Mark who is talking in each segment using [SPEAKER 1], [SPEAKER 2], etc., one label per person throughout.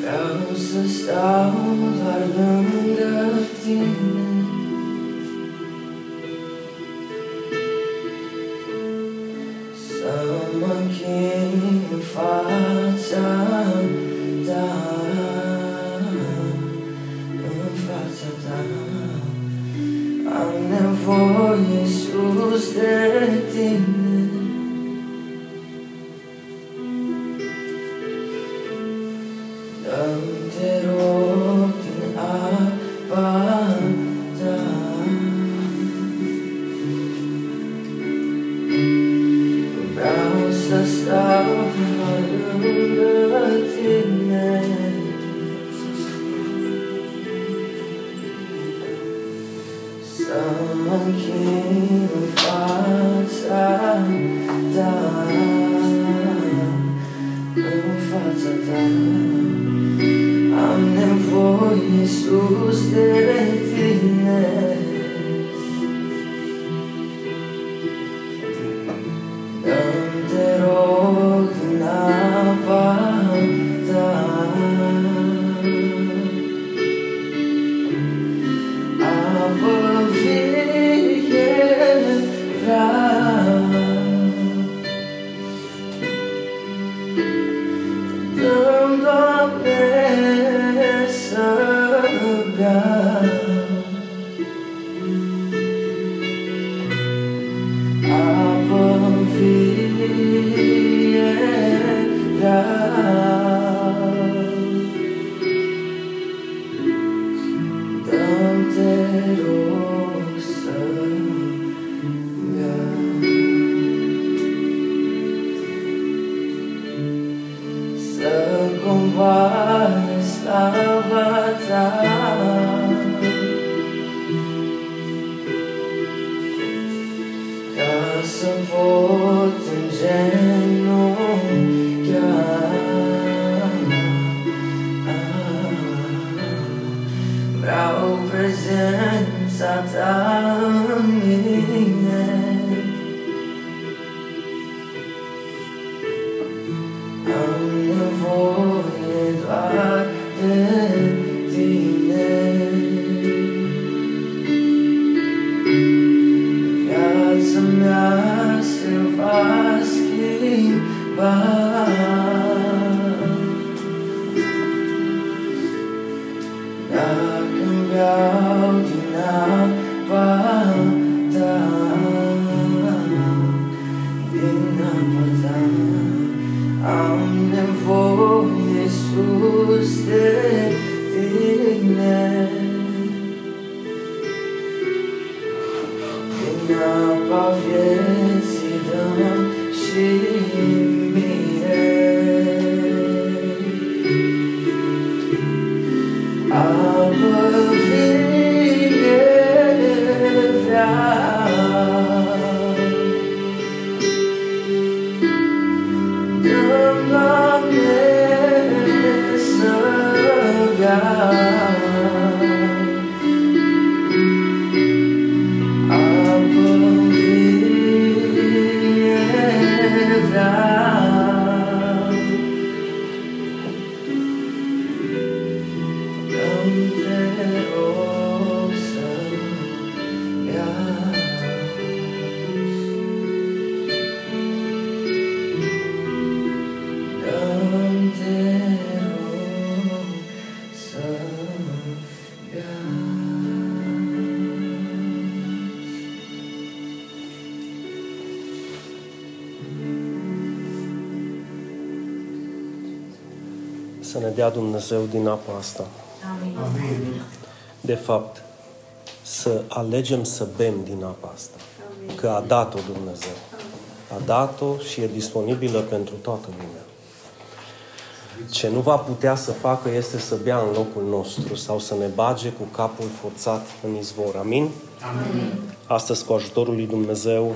[SPEAKER 1] Vreau să stau doar lângă tine Din apa vieții
[SPEAKER 2] dea Dumnezeu din apa asta.
[SPEAKER 3] Amin.
[SPEAKER 2] De fapt, să alegem să bem din apa asta. Că a dat-o Dumnezeu. A dat-o și e disponibilă pentru toată lumea. Ce nu va putea să facă este să bea în locul nostru sau să ne bage cu capul forțat în izvor. Amin?
[SPEAKER 3] Amin.
[SPEAKER 2] Astăzi, cu ajutorul lui Dumnezeu,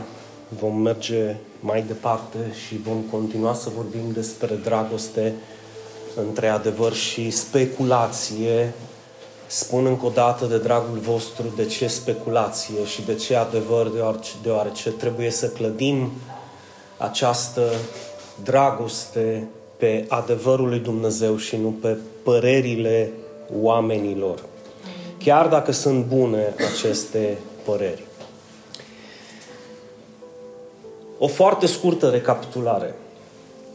[SPEAKER 2] vom merge mai departe și vom continua să vorbim despre dragoste între adevăr și speculație. Spun încă o dată de dragul vostru de ce speculație și de ce adevăr, deoarece, deoarece trebuie să clădim această dragoste pe adevărul lui Dumnezeu și nu pe părerile oamenilor. Chiar dacă sunt bune aceste păreri. O foarte scurtă recapitulare.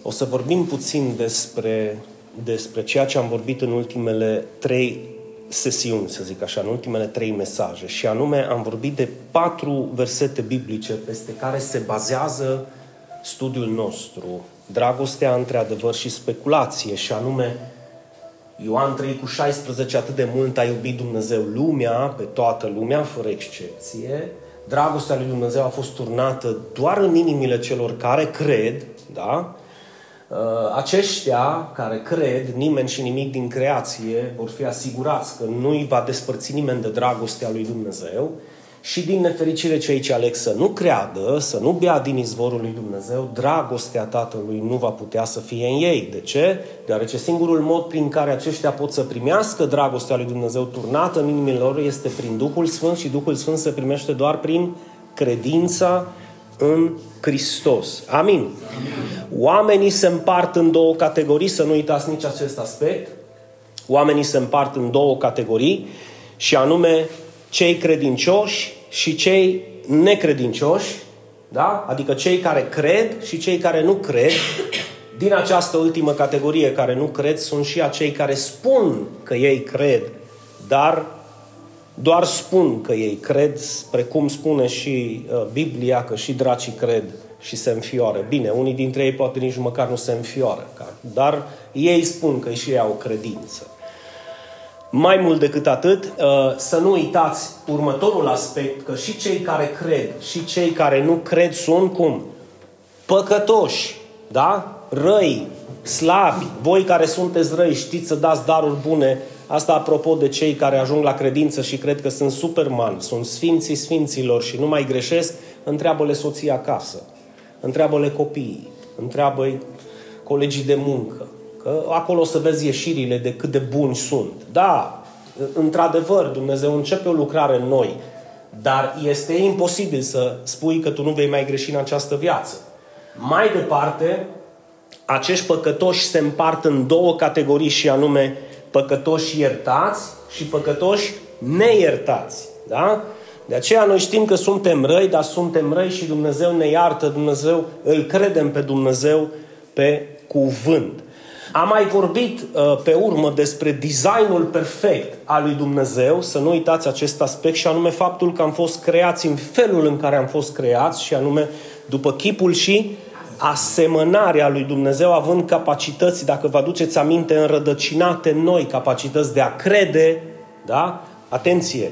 [SPEAKER 2] O să vorbim puțin despre, despre ceea ce am vorbit în ultimele trei sesiuni, să zic așa, în ultimele trei mesaje. Și anume, am vorbit de patru versete biblice peste care se bazează studiul nostru. Dragostea între adevăr și speculație. Și anume, Ioan 3 cu 16, atât de mult a iubit Dumnezeu lumea, pe toată lumea, fără excepție. Dragostea lui Dumnezeu a fost turnată doar în inimile celor care cred, da? Uh, aceștia care cred, nimeni și nimic din creație, vor fi asigurați că nu îi va despărți nimeni de dragostea lui Dumnezeu și din nefericire cei ce aleg să nu creadă, să nu bea din izvorul lui Dumnezeu, dragostea Tatălui nu va putea să fie în ei. De ce? Deoarece singurul mod prin care aceștia pot să primească dragostea lui Dumnezeu turnată în inimile lor este prin Duhul Sfânt și Duhul Sfânt se primește doar prin credința în Hristos. Amin. Amin. Oamenii se împart în două categorii, să nu uitați nici acest aspect. Oamenii se împart în două categorii și anume cei credincioși și cei necredincioși, da? adică cei care cred și cei care nu cred. Din această ultimă categorie care nu cred sunt și acei care spun că ei cred, dar doar spun că ei cred, precum spune și uh, Biblia, că și dracii cred și se înfioară. Bine, unii dintre ei poate nici măcar nu se înfioară, dar ei spun că și ei au credință. Mai mult decât atât, uh, să nu uitați următorul aspect, că și cei care cred și cei care nu cred sunt cum? Păcătoși, da? Răi, slabi, voi care sunteți răi știți să dați daruri bune Asta apropo de cei care ajung la credință și cred că sunt superman, sunt sfinții sfinților și nu mai greșesc, întreabă-le soția acasă, întreabă-le copiii, întreabă-i colegii de muncă, că acolo o să vezi ieșirile de cât de buni sunt. Da, într-adevăr, Dumnezeu începe o lucrare în noi, dar este imposibil să spui că tu nu vei mai greși în această viață. Mai departe, acești păcătoși se împart în două categorii și anume păcătoși iertați și păcătoși neiertați. Da? De aceea noi știm că suntem răi, dar suntem răi și Dumnezeu ne iartă, Dumnezeu, îl credem pe Dumnezeu pe cuvânt. Am mai vorbit uh, pe urmă despre designul perfect al lui Dumnezeu, să nu uitați acest aspect și anume faptul că am fost creați în felul în care am fost creați și anume după chipul și asemănarea lui Dumnezeu, având capacități, dacă vă aduceți aminte, înrădăcinate în noi, capacități de a crede, da? Atenție!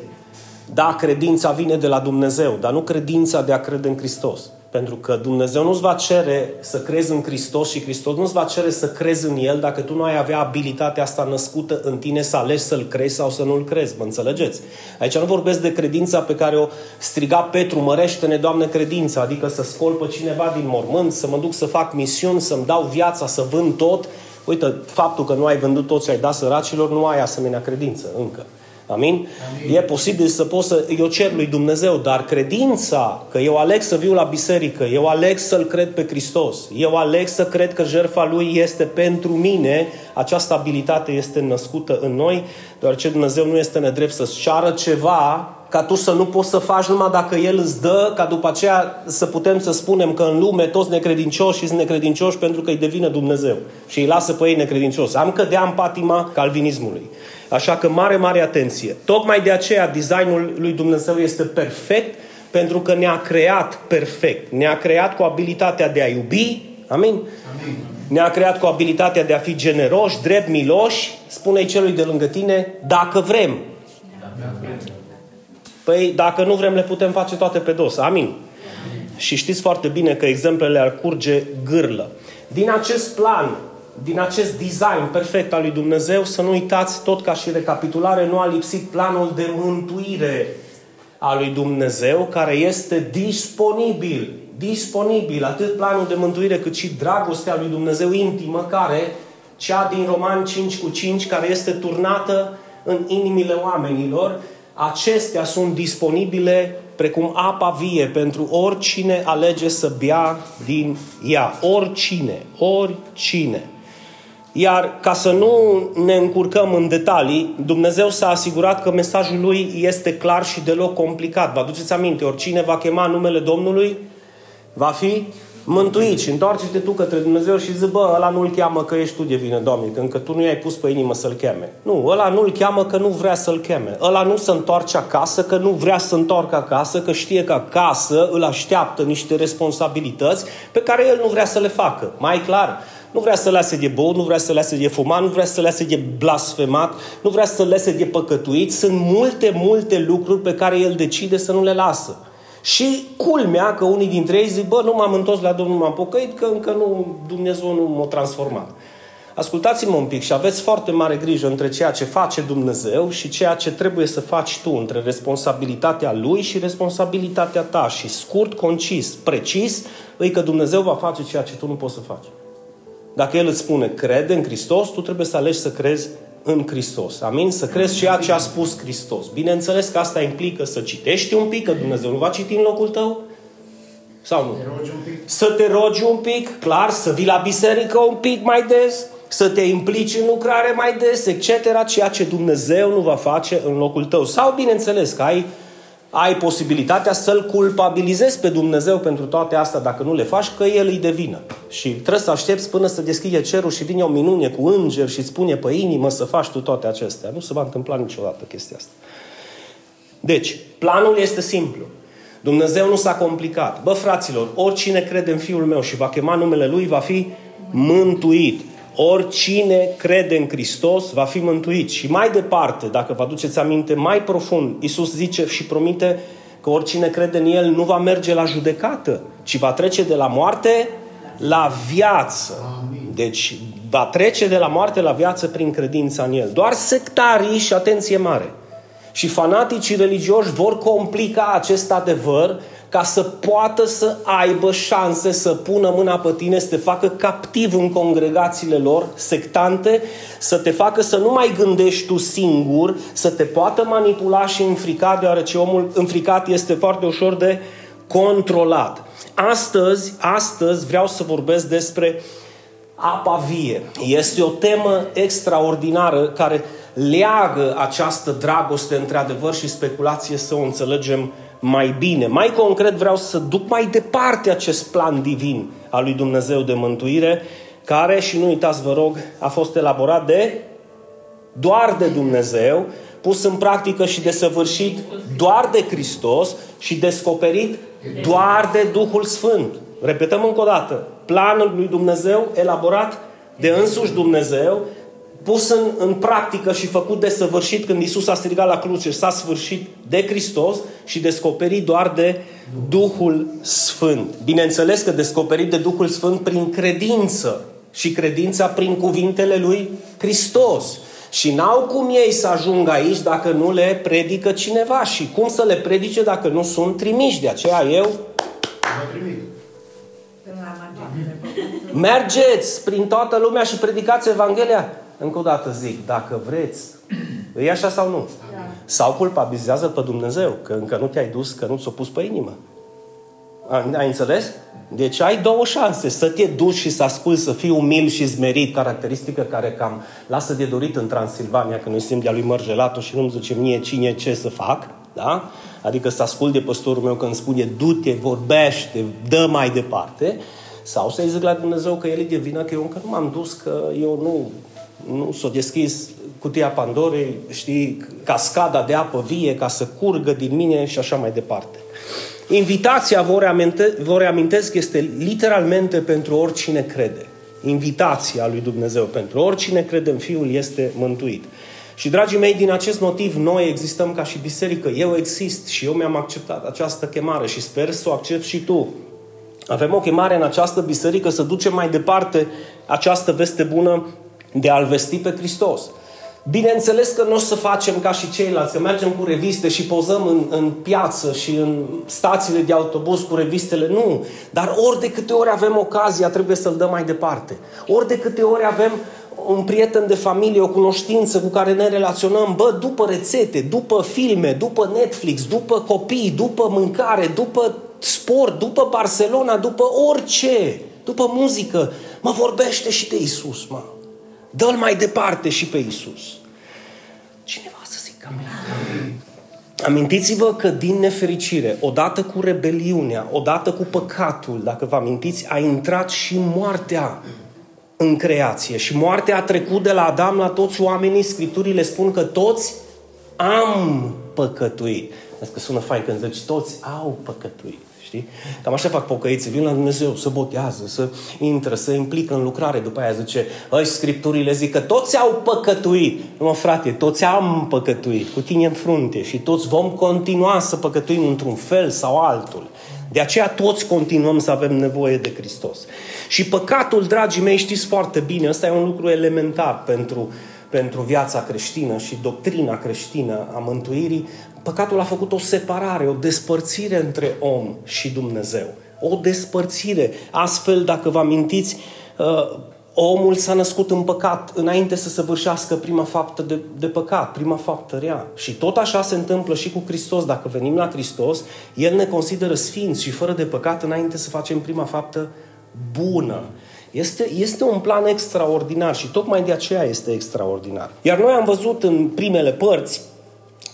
[SPEAKER 2] Da, credința vine de la Dumnezeu, dar nu credința de a crede în Hristos. Pentru că Dumnezeu nu-ți va cere să crezi în Hristos și Hristos nu-ți va cere să crezi în El dacă tu nu ai avea abilitatea asta născută în tine să alegi să-L crezi sau să nu-L crezi. Mă înțelegeți? Aici nu vorbesc de credința pe care o striga Petru, mărește-ne, Doamne, credința, adică să scol pe cineva din mormânt, să mă duc să fac misiuni, să-mi dau viața, să vând tot. Uite, faptul că nu ai vândut tot și ai dat săracilor, nu ai asemenea credință încă. Amin? Amin? E posibil să pot să... Eu cer lui Dumnezeu, dar credința că eu aleg să viu la biserică, eu aleg să-L cred pe Hristos, eu aleg să cred că jertfa Lui este pentru mine, această abilitate este născută în noi, deoarece Dumnezeu nu este nedrept să-ți ceară ceva ca tu să nu poți să faci numai dacă El îți dă, ca după aceea să putem să spunem că în lume toți necredincioși sunt necredincioși pentru că îi devine Dumnezeu și îi lasă pe ei necredincioși. Am cădea în patima calvinismului. Așa că mare, mare atenție. Tocmai de aceea designul lui Dumnezeu este perfect, pentru că ne-a creat perfect. Ne-a creat cu abilitatea de a iubi, amin? amin. Ne-a creat cu abilitatea de a fi generoși, drept, miloși, spune celui de lângă tine, dacă vrem. Păi, dacă nu vrem, le putem face toate pe dos. Amin. amin. Și știți foarte bine că exemplele ar curge gârlă. Din acest plan din acest design perfect al lui Dumnezeu, să nu uitați, tot ca și recapitulare, nu a lipsit planul de mântuire al lui Dumnezeu, care este disponibil, disponibil, atât planul de mântuire cât și dragostea lui Dumnezeu intimă, care, cea din Roman 5 cu 5, care este turnată în inimile oamenilor, acestea sunt disponibile precum apa vie pentru oricine alege să bea din ea. Oricine, oricine. Iar ca să nu ne încurcăm în detalii, Dumnezeu s-a asigurat că mesajul lui este clar și deloc complicat. Vă aduceți aminte, oricine va chema numele Domnului va fi mântuit și întoarce-te tu către Dumnezeu și zi, bă, ăla nu-l cheamă că ești tu de vină, Doamne, că încă tu nu i-ai pus pe inimă să-l cheme. Nu, ăla nu-l cheamă că nu vrea să-l cheme. Ăla nu se întoarce acasă că nu vrea să întoarcă acasă, că știe că acasă îl așteaptă niște responsabilități pe care el nu vrea să le facă. Mai clar, nu vrea să lase de băut, nu vrea să lase de fumat, nu vrea să lase de blasfemat, nu vrea să lase de păcătuit. Sunt multe, multe lucruri pe care el decide să nu le lasă. Și culmea că unii dintre ei zic, bă, nu m-am întors la Domnul, m-am pocăit, că încă nu, Dumnezeu nu m-a transformat. Ascultați-mă un pic și aveți foarte mare grijă între ceea ce face Dumnezeu și ceea ce trebuie să faci tu, între responsabilitatea Lui și responsabilitatea ta. Și scurt, concis, precis, îi că Dumnezeu va face ceea ce tu nu poți să faci. Dacă El îți spune crede în Hristos, tu trebuie să alegi să crezi în Hristos. Amin? Să crezi ceea ce a spus Hristos. Bineînțeles că asta implică să citești un pic, că Dumnezeu nu va citi în locul tău. Sau nu? Să te rogi un pic, clar, să vii la biserică un pic mai des, să te implici în lucrare mai des, etc. Ceea ce Dumnezeu nu va face în locul tău. Sau, bineînțeles, că ai ai posibilitatea să-L culpabilizezi pe Dumnezeu pentru toate astea dacă nu le faci, că El îi devină. Și trebuie să aștepți până să deschide cerul și vine o minune cu înger și îți spune pe inimă să faci tu toate acestea. Nu se va întâmpla niciodată chestia asta. Deci, planul este simplu. Dumnezeu nu s-a complicat. Bă, fraților, oricine crede în Fiul meu și va chema numele Lui, va fi mântuit. Oricine crede în Hristos va fi mântuit. Și mai departe, dacă vă aduceți aminte, mai profund, Iisus zice și promite că oricine crede în El nu va merge la judecată, ci va trece de la moarte la viață. Amin. Deci va trece de la moarte la viață prin credința în El. Doar sectarii și atenție mare și fanaticii religioși vor complica acest adevăr ca să poată să aibă șanse să pună mâna pe tine, să te facă captiv în congregațiile lor sectante, să te facă să nu mai gândești tu singur, să te poată manipula și înfrica, deoarece omul înfricat este foarte ușor de controlat. Astăzi, astăzi vreau să vorbesc despre apa vie. Este o temă extraordinară care leagă această dragoste între adevăr și speculație să o înțelegem mai bine. Mai concret vreau să duc mai departe acest plan divin al lui Dumnezeu de mântuire, care, și nu uitați vă rog, a fost elaborat de doar de Dumnezeu, pus în practică și desăvârșit doar de Hristos și descoperit doar de Duhul Sfânt. Repetăm încă o dată. Planul lui Dumnezeu elaborat de însuși Dumnezeu pus în, în practică și făcut de săvârșit când Isus a strigat la cruce, s-a sfârșit de Hristos și descoperit doar de Duhul Sfânt. Bineînțeles că descoperit de Duhul Sfânt prin credință și credința prin cuvintele lui Hristos. Și n-au cum ei să ajungă aici dacă nu le predică cineva. Și cum să le predice dacă nu sunt trimiși? De aceea eu Mergeți prin toată lumea și predicați Evanghelia. Încă o dată zic, dacă vreți, e așa sau nu? Da. Sau culpabilizează pe Dumnezeu, că încă nu te-ai dus, că nu ți-o pus pe inimă. Ai înțeles? Deci ai două șanse. Să te duci și să asculți, să fii umil și zmerit, caracteristică care cam lasă de dorit în Transilvania, când noi suntem de-a lui Mărgelato și nu-mi zice mie cine ce să fac, da? Adică să ascult de păstorul meu când spune du-te, vorbește, dă mai departe, sau să-i zic la Dumnezeu că El e de vină, că eu încă nu m-am dus, că eu nu nu s-a deschis cutia Pandorei, știi, cascada de apă vie ca să curgă din mine și așa mai departe. Invitația, vă, reaminte, vă reamintesc, este literalmente pentru oricine crede. Invitația lui Dumnezeu pentru oricine crede în Fiul este mântuit. Și, dragii mei, din acest motiv, noi existăm ca și biserică. Eu exist și eu mi-am acceptat această chemare și sper să o accept și tu. Avem o chemare în această biserică să ducem mai departe această veste bună de a-L vesti pe Hristos. Bineînțeles că nu o să facem ca și ceilalți, să mergem cu reviste și pozăm în, în piață și în stațiile de autobuz cu revistele. Nu. Dar ori de câte ori avem ocazia, trebuie să-l dăm mai departe. Ori de câte ori avem un prieten de familie, o cunoștință cu care ne relaționăm, bă, după rețete, după filme, după Netflix, după copii, după mâncare, după sport, după Barcelona, după orice, după muzică, mă vorbește și de Isus, mă. Dă-l mai departe și pe Isus. Cineva să zică amin. Amintiți-vă că din nefericire, odată cu rebeliunea, odată cu păcatul, dacă vă amintiți, a intrat și moartea în creație. Și moartea a trecut de la Adam la toți oamenii. Scripturile spun că toți am păcătuit. Pentru că sună fain când zici toți au păcătuit. Știi? Cam așa fac pocăiții. Vin la Dumnezeu, să botează, să intră, să implică în lucrare. După aia zice, ăi, Scripturile zic că toți au păcătuit. Nu, mă, frate, toți am păcătuit, cu tine în frunte. Și toți vom continua să păcătuim într-un fel sau altul. De aceea toți continuăm să avem nevoie de Hristos. Și păcatul, dragii mei, știți foarte bine, ăsta e un lucru elementar pentru, pentru viața creștină și doctrina creștină a mântuirii. Păcatul a făcut o separare, o despărțire între om și Dumnezeu. O despărțire. Astfel, dacă vă amintiți, uh, omul s-a născut în păcat înainte să săvârșească prima faptă de, de păcat, prima faptă rea. Și tot așa se întâmplă și cu Hristos. Dacă venim la Hristos, El ne consideră sfinți și fără de păcat înainte să facem prima faptă bună. Este, este un plan extraordinar și tocmai de aceea este extraordinar. Iar noi am văzut în primele părți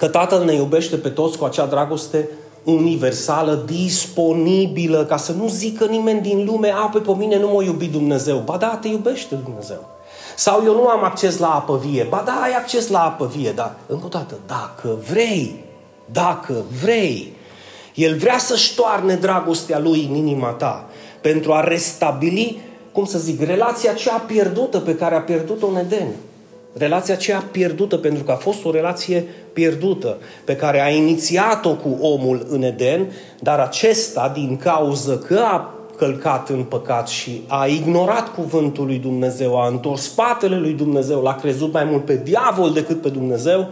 [SPEAKER 2] că Tatăl ne iubește pe toți cu acea dragoste universală, disponibilă, ca să nu zică nimeni din lume, a, pe pe mine nu mă iubi Dumnezeu. Ba da, te iubește Dumnezeu. Sau eu nu am acces la apă vie. Ba da, ai acces la apă vie, dar încă o dată, dacă vrei, dacă vrei, El vrea să-și toarne dragostea Lui în inima ta pentru a restabili, cum să zic, relația cea pierdută pe care a pierdut-o în Eden. Relația aceea pierdută, pentru că a fost o relație pierdută, pe care a inițiat-o cu omul în Eden, dar acesta, din cauză că a călcat în păcat și a ignorat cuvântul lui Dumnezeu, a întors spatele lui Dumnezeu, l-a crezut mai mult pe diavol decât pe Dumnezeu,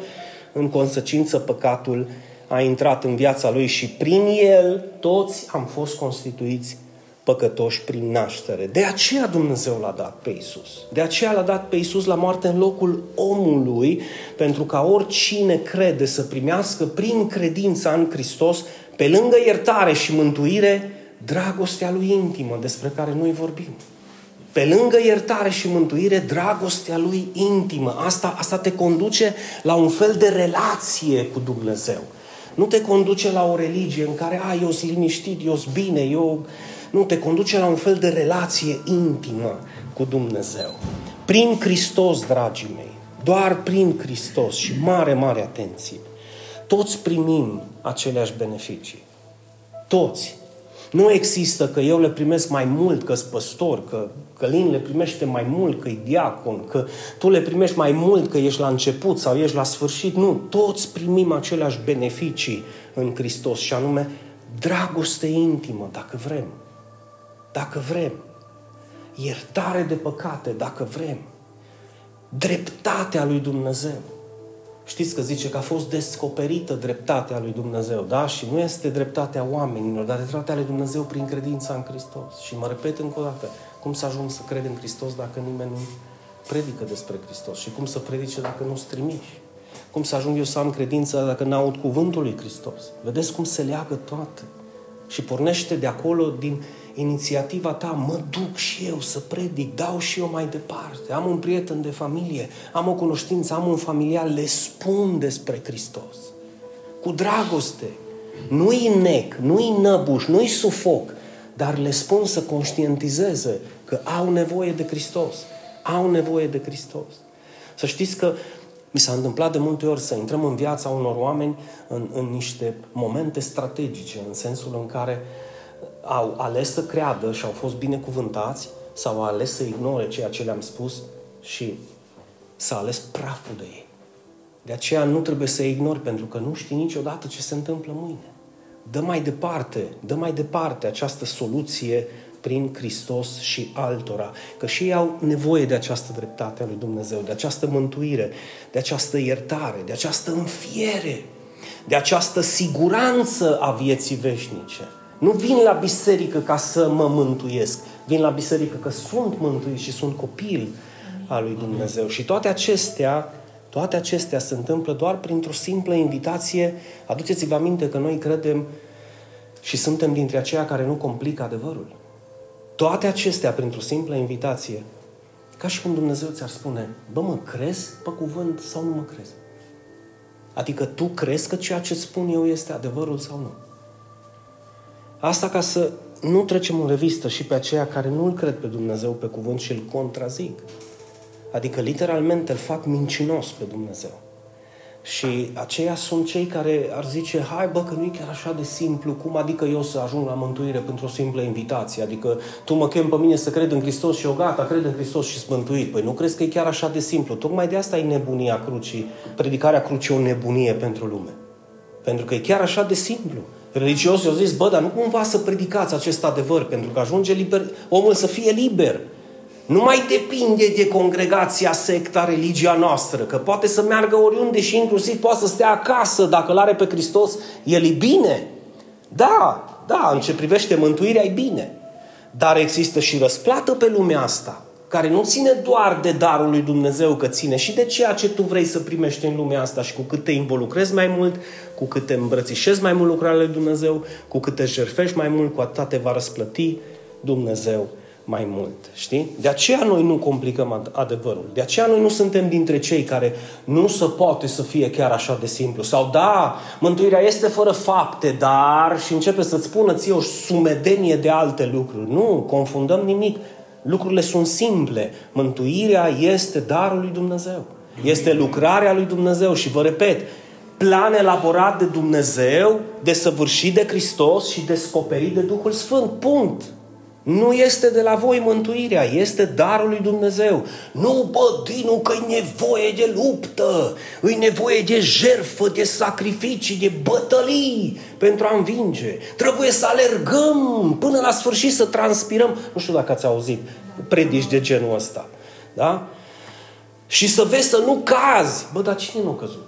[SPEAKER 2] în consecință păcatul a intrat în viața lui și prin el toți am fost constituiți păcătoși prin naștere. De aceea Dumnezeu l-a dat pe Isus. De aceea l-a dat pe Isus la moarte în locul omului, pentru ca oricine crede să primească prin credința în Hristos, pe lângă iertare și mântuire, dragostea lui intimă despre care noi vorbim. Pe lângă iertare și mântuire, dragostea lui intimă. Asta, asta te conduce la un fel de relație cu Dumnezeu. Nu te conduce la o religie în care, a, eu sunt liniștit, eu sunt bine, eu nu, te conduce la un fel de relație intimă cu Dumnezeu. Prin Hristos, dragii mei, doar prin Hristos și mare, mare atenție, toți primim aceleași beneficii. Toți. Nu există că eu le primesc mai mult că păstor, că Călin le primește mai mult că e diacon, că tu le primești mai mult că ești la început sau ești la sfârșit. Nu, toți primim aceleași beneficii în Hristos și anume dragoste intimă, dacă vrem dacă vrem. Iertare de păcate, dacă vrem. Dreptatea lui Dumnezeu. Știți că zice că a fost descoperită dreptatea lui Dumnezeu, da? Și nu este dreptatea oamenilor, dar dreptatea lui Dumnezeu prin credința în Hristos. Și mă repet încă o dată, cum să ajung să cred în Hristos dacă nimeni nu predică despre Hristos? Și cum să predice dacă nu-ți trimiși? Cum să ajung eu să am credință dacă n-aud cuvântul lui Hristos? Vedeți cum se leagă toate. Și pornește de acolo din inițiativa ta, mă duc și eu să predic, dau și eu mai departe, am un prieten de familie, am o cunoștință, am un familiar, le spun despre Hristos. Cu dragoste. Nu-i nec, nu-i năbuș, nu-i sufoc, dar le spun să conștientizeze că au nevoie de Hristos. Au nevoie de Hristos. Să știți că mi s-a întâmplat de multe ori să intrăm în viața unor oameni în, în niște momente strategice, în sensul în care uh, au ales să creadă și au fost binecuvântați sau au ales să ignore ceea ce le-am spus și s-a ales praful de ei. De aceea nu trebuie să ignori, pentru că nu știi niciodată ce se întâmplă mâine. Dă mai departe, dă mai departe această soluție prin Hristos și altora. Că și ei au nevoie de această dreptate a lui Dumnezeu, de această mântuire, de această iertare, de această înfiere, de această siguranță a vieții veșnice. Nu vin la biserică ca să mă mântuiesc. Vin la biserică că sunt mântuit și sunt copil a lui Dumnezeu. Și toate acestea, toate acestea se întâmplă doar printr-o simplă invitație. Aduceți-vă aminte că noi credem și suntem dintre aceia care nu complică adevărul. Toate acestea printr-o simplă invitație. Ca și cum Dumnezeu ți-ar spune, bă, mă crezi pe cuvânt sau nu mă crezi? Adică tu crezi că ceea ce spun eu este adevărul sau nu? Asta ca să nu trecem în revistă și pe aceia care nu îl cred pe Dumnezeu pe cuvânt și îl contrazic. Adică literalmente îl fac mincinos pe Dumnezeu. Și aceia sunt cei care ar zice, hai bă, că nu e chiar așa de simplu, cum adică eu să ajung la mântuire pentru o simplă invitație? Adică tu mă chem pe mine să cred în Hristos și eu gata, cred în Hristos și sunt mântuit. Păi nu crezi că e chiar așa de simplu? Tocmai de asta e nebunia crucii. Predicarea crucii e o nebunie pentru lume. Pentru că e chiar așa de simplu. Religiosul au zis, bă, dar nu cumva să predicați acest adevăr, pentru că ajunge liber, omul să fie liber. Nu mai depinde de congregația, secta, religia noastră, că poate să meargă oriunde și inclusiv poate să stea acasă, dacă îl are pe Hristos, el e bine. Da, da, în ce privește mântuirea e bine. Dar există și răsplată pe lumea asta care nu ține doar de darul lui Dumnezeu, că ține și de ceea ce tu vrei să primești în lumea asta și cu cât te involucrezi mai mult, cu cât te îmbrățișezi mai mult lucrarea lui Dumnezeu, cu cât te jerfești mai mult, cu atât te va răsplăti Dumnezeu mai mult. Știi? De aceea noi nu complicăm adevărul. De aceea noi nu suntem dintre cei care nu se poate să fie chiar așa de simplu. Sau da, mântuirea este fără fapte, dar și începe să-ți spună ție o sumedenie de alte lucruri. Nu, confundăm nimic. Lucrurile sunt simple. Mântuirea este darul lui Dumnezeu. Este lucrarea lui Dumnezeu. Și vă repet, plan elaborat de Dumnezeu, desăvârșit de Hristos și descoperit de Duhul Sfânt. Punct. Nu este de la voi mântuirea, este darul lui Dumnezeu. Nu, bă, Dinu, că e nevoie de luptă, e nevoie de jertfă, de sacrificii, de bătălii pentru a învinge. Trebuie să alergăm până la sfârșit să transpirăm. Nu știu dacă ați auzit predici de genul ăsta. Da? Și să vezi să nu cazi. Bă, dar cine nu a căzut?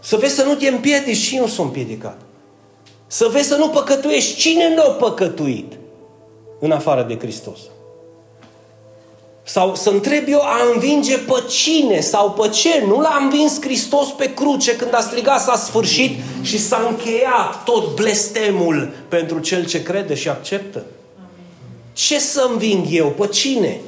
[SPEAKER 2] Să vezi să nu te împiedici. și nu s-a împiedicat? Să vezi să nu păcătuiești. Cine nu a păcătuit? În afară de Hristos. Sau să întreb eu, a învinge pe cine sau pe ce? Nu l-a învins Hristos pe cruce când a strigat s-a sfârșit și s-a încheiat tot blestemul pentru cel ce crede și acceptă. Ce să înving eu? Pe cine?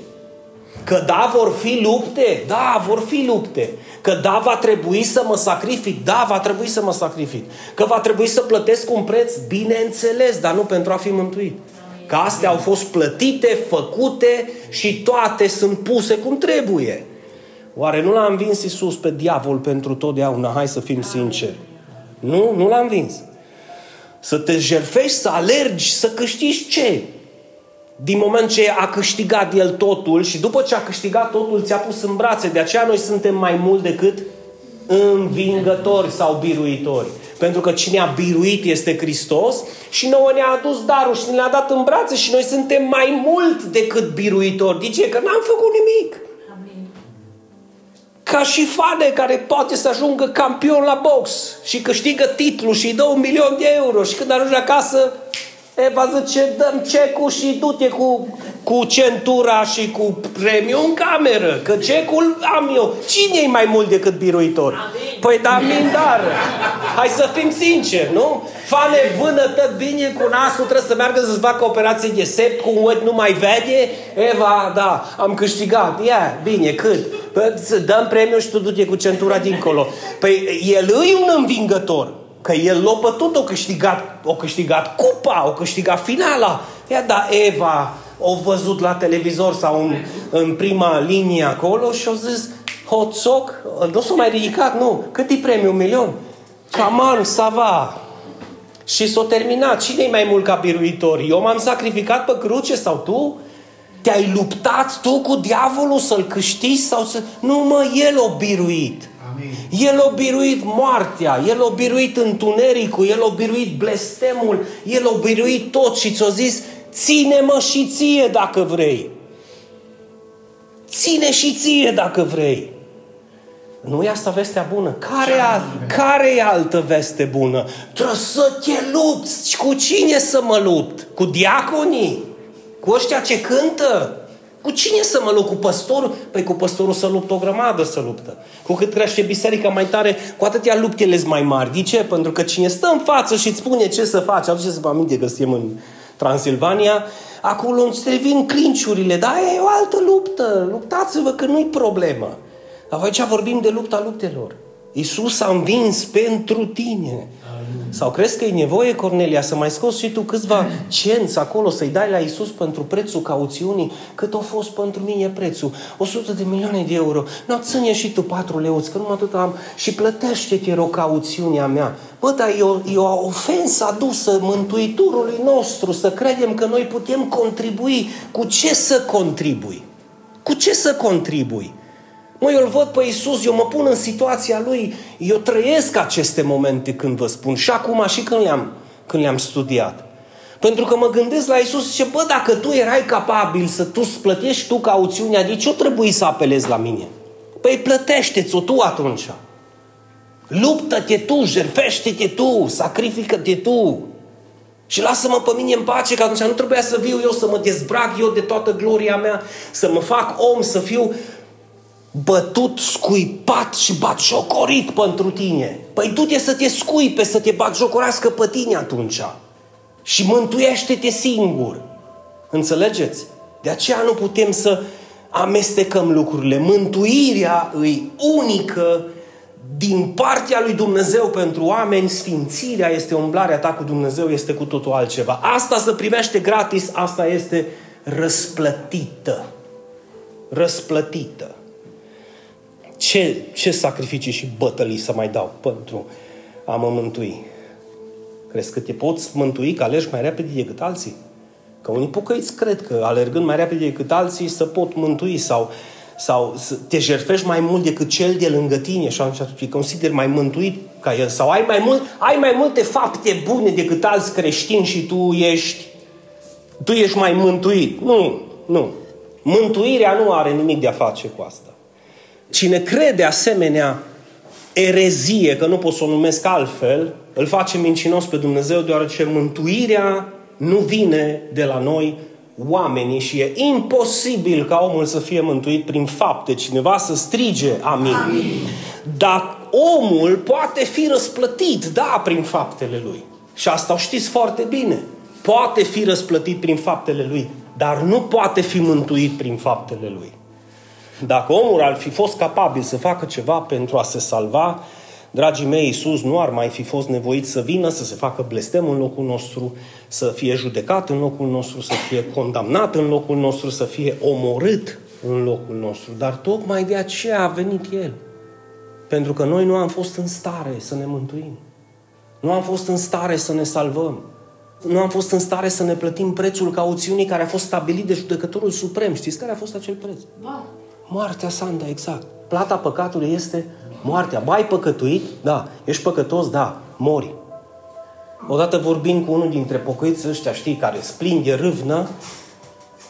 [SPEAKER 2] Că da, vor fi lupte? Da, vor fi lupte. Că da, va trebui să mă sacrific? Da, va trebui să mă sacrific. Că va trebui să plătesc un preț? Bineînțeles, dar nu pentru a fi mântuit. Că astea au fost plătite, făcute și toate sunt puse cum trebuie. Oare nu l-a învins Isus pe diavol pentru totdeauna? Hai să fim sinceri. Nu, nu l-a învins. Să te jerfești, să alergi, să câștigi ce? Din moment ce a câștigat el totul și după ce a câștigat totul ți-a pus în brațe. De aceea noi suntem mai mult decât învingători sau biruitori. Pentru că cine a biruit este Hristos și nouă ne-a adus darul și ne-a dat în brațe și noi suntem mai mult decât biruitori. De ce? Că n-am făcut nimic. Amin. Ca și Fane care poate să ajungă campion la box și câștigă titlul și îi dă un milion de euro și când ajunge acasă Eva zice, dăm cecul și du-te cu, cu centura și cu premiu în cameră, că cecul am eu. Cine e mai mult decât biruitor? Amin. Păi da, mindar. Hai să fim sinceri, nu? Fane vână tot bine cu nasul, trebuie să meargă să-ți facă operație de sept, cu un ochi nu mai vede. Eva, da, am câștigat. Ia, bine, cât? Păi, să dăm premiu și tu du-te cu centura dincolo. Păi el e un învingător. Că el l-a bătut, o câștigat, o câștigat cupa, o câștigat finala. Ia da, Eva o văzut la televizor sau în, în prima linie acolo și a zis Hotsoc, nu s-a mai ridicat, nu. Cât e premiul? Un milion? Caman, Sava. Și s-a terminat. Cine e mai mult ca biruitor? Eu m-am sacrificat pe cruce sau tu? Te-ai luptat tu cu diavolul să-l câștigi sau să... Nu mă, el o biruit. Amin. El a biruit moartea, El a biruit întunericul, El a biruit blestemul, El a biruit tot și ți-a zis, ține-mă și ție dacă vrei. Ține și ție dacă vrei. Nu e asta vestea bună. Care, al, care e altă veste bună? Trebuie să te lupți. Cu cine să mă lupt? Cu diaconii? Cu ăștia ce cântă? Cu cine să mă lupt? Cu păstorul? Păi cu păstorul să luptă o grămadă să luptă. Cu cât crește biserica mai tare, cu atâtea luptele mai mari. De ce? Pentru că cine stă în față și îți spune ce să faci, aduceți-vă aminte că suntem în Transilvania, acolo îți revin clinciurile, dar aia e o altă luptă. Luptați-vă că nu-i problemă. Dar aici vorbim de lupta luptelor. Iisus a învins pentru tine. Sau crezi că e nevoie, Cornelia, să mai scoți și tu câțiva cenți acolo, să-i dai la Isus pentru prețul cauțiunii? Cât a fost pentru mine prețul? 100 de milioane de euro. Nu, ține și tu 4 leuți, că numai atât am. Și plătește-te o cauțiunea mea. Bă, dar e o, e o ofensă adusă Mântuitorului nostru să credem că noi putem contribui. Cu ce să contribui? Cu ce să contribui? Mă, eu îl văd pe Iisus, eu mă pun în situația Lui, eu trăiesc aceste momente când vă spun, și acum și când le-am, când le-am studiat. Pentru că mă gândesc la Iisus și bă, dacă tu erai capabil să tu îți plătești tu cauțiunea, de ce o trebuie să apelezi la mine? Păi plătește-ți-o tu atunci. Luptă-te tu, jerfește-te tu, sacrifică-te tu. Și lasă-mă pe mine în pace, că atunci nu trebuia să viu eu, să mă dezbrac eu de toată gloria mea, să mă fac om, să fiu bătut, scuipat și batjocorit pentru tine. Păi du-te să te scuipe, să te batjocorească pe tine atunci. Și mântuiește-te singur. Înțelegeți? De aceea nu putem să amestecăm lucrurile. Mântuirea îi unică din partea lui Dumnezeu pentru oameni, sfințirea este umblarea ta cu Dumnezeu, este cu totul altceva. Asta se primește gratis, asta este răsplătită. Răsplătită ce, ce sacrificii și bătălii să mai dau pentru a mă mântui? Crezi că te poți mântui, că alergi mai repede decât alții? Că unii pocăiți cred că alergând mai repede decât alții să pot mântui sau, sau să te jertfești mai mult decât cel de lângă tine și atunci te consideri mai mântuit ca el sau ai mai, mult, ai mai multe fapte bune decât alți creștini și tu ești tu ești mai mântuit. Nu, nu. Mântuirea nu are nimic de a face cu asta. Cine crede asemenea erezie, că nu pot să o numesc altfel, îl face mincinos pe Dumnezeu, deoarece mântuirea nu vine de la noi oamenii și e imposibil ca omul să fie mântuit prin fapte, cineva să strige amin. amin. Dar omul poate fi răsplătit, da, prin faptele lui. Și asta o știți foarte bine. Poate fi răsplătit prin faptele lui, dar nu poate fi mântuit prin faptele lui. Dacă omul ar fi fost capabil să facă ceva pentru a se salva, dragii mei, Iisus nu ar mai fi fost nevoit să vină, să se facă blestem în locul nostru, să fie judecat în locul nostru, să fie condamnat în locul nostru, să fie omorât în locul nostru. Dar tocmai de aceea a venit El. Pentru că noi nu am fost în stare să ne mântuim. Nu am fost în stare să ne salvăm. Nu am fost în stare să ne plătim prețul cauțiunii care a fost stabilit de judecătorul suprem. Știți care a fost acel preț? Da. Moartea Sanda, exact. Plata păcatului este moartea. Ba, ai păcătuit? Da. Ești păcătos? Da. Mori. Odată vorbind cu unul dintre pocăiți ăștia, știi, care splin de râvnă,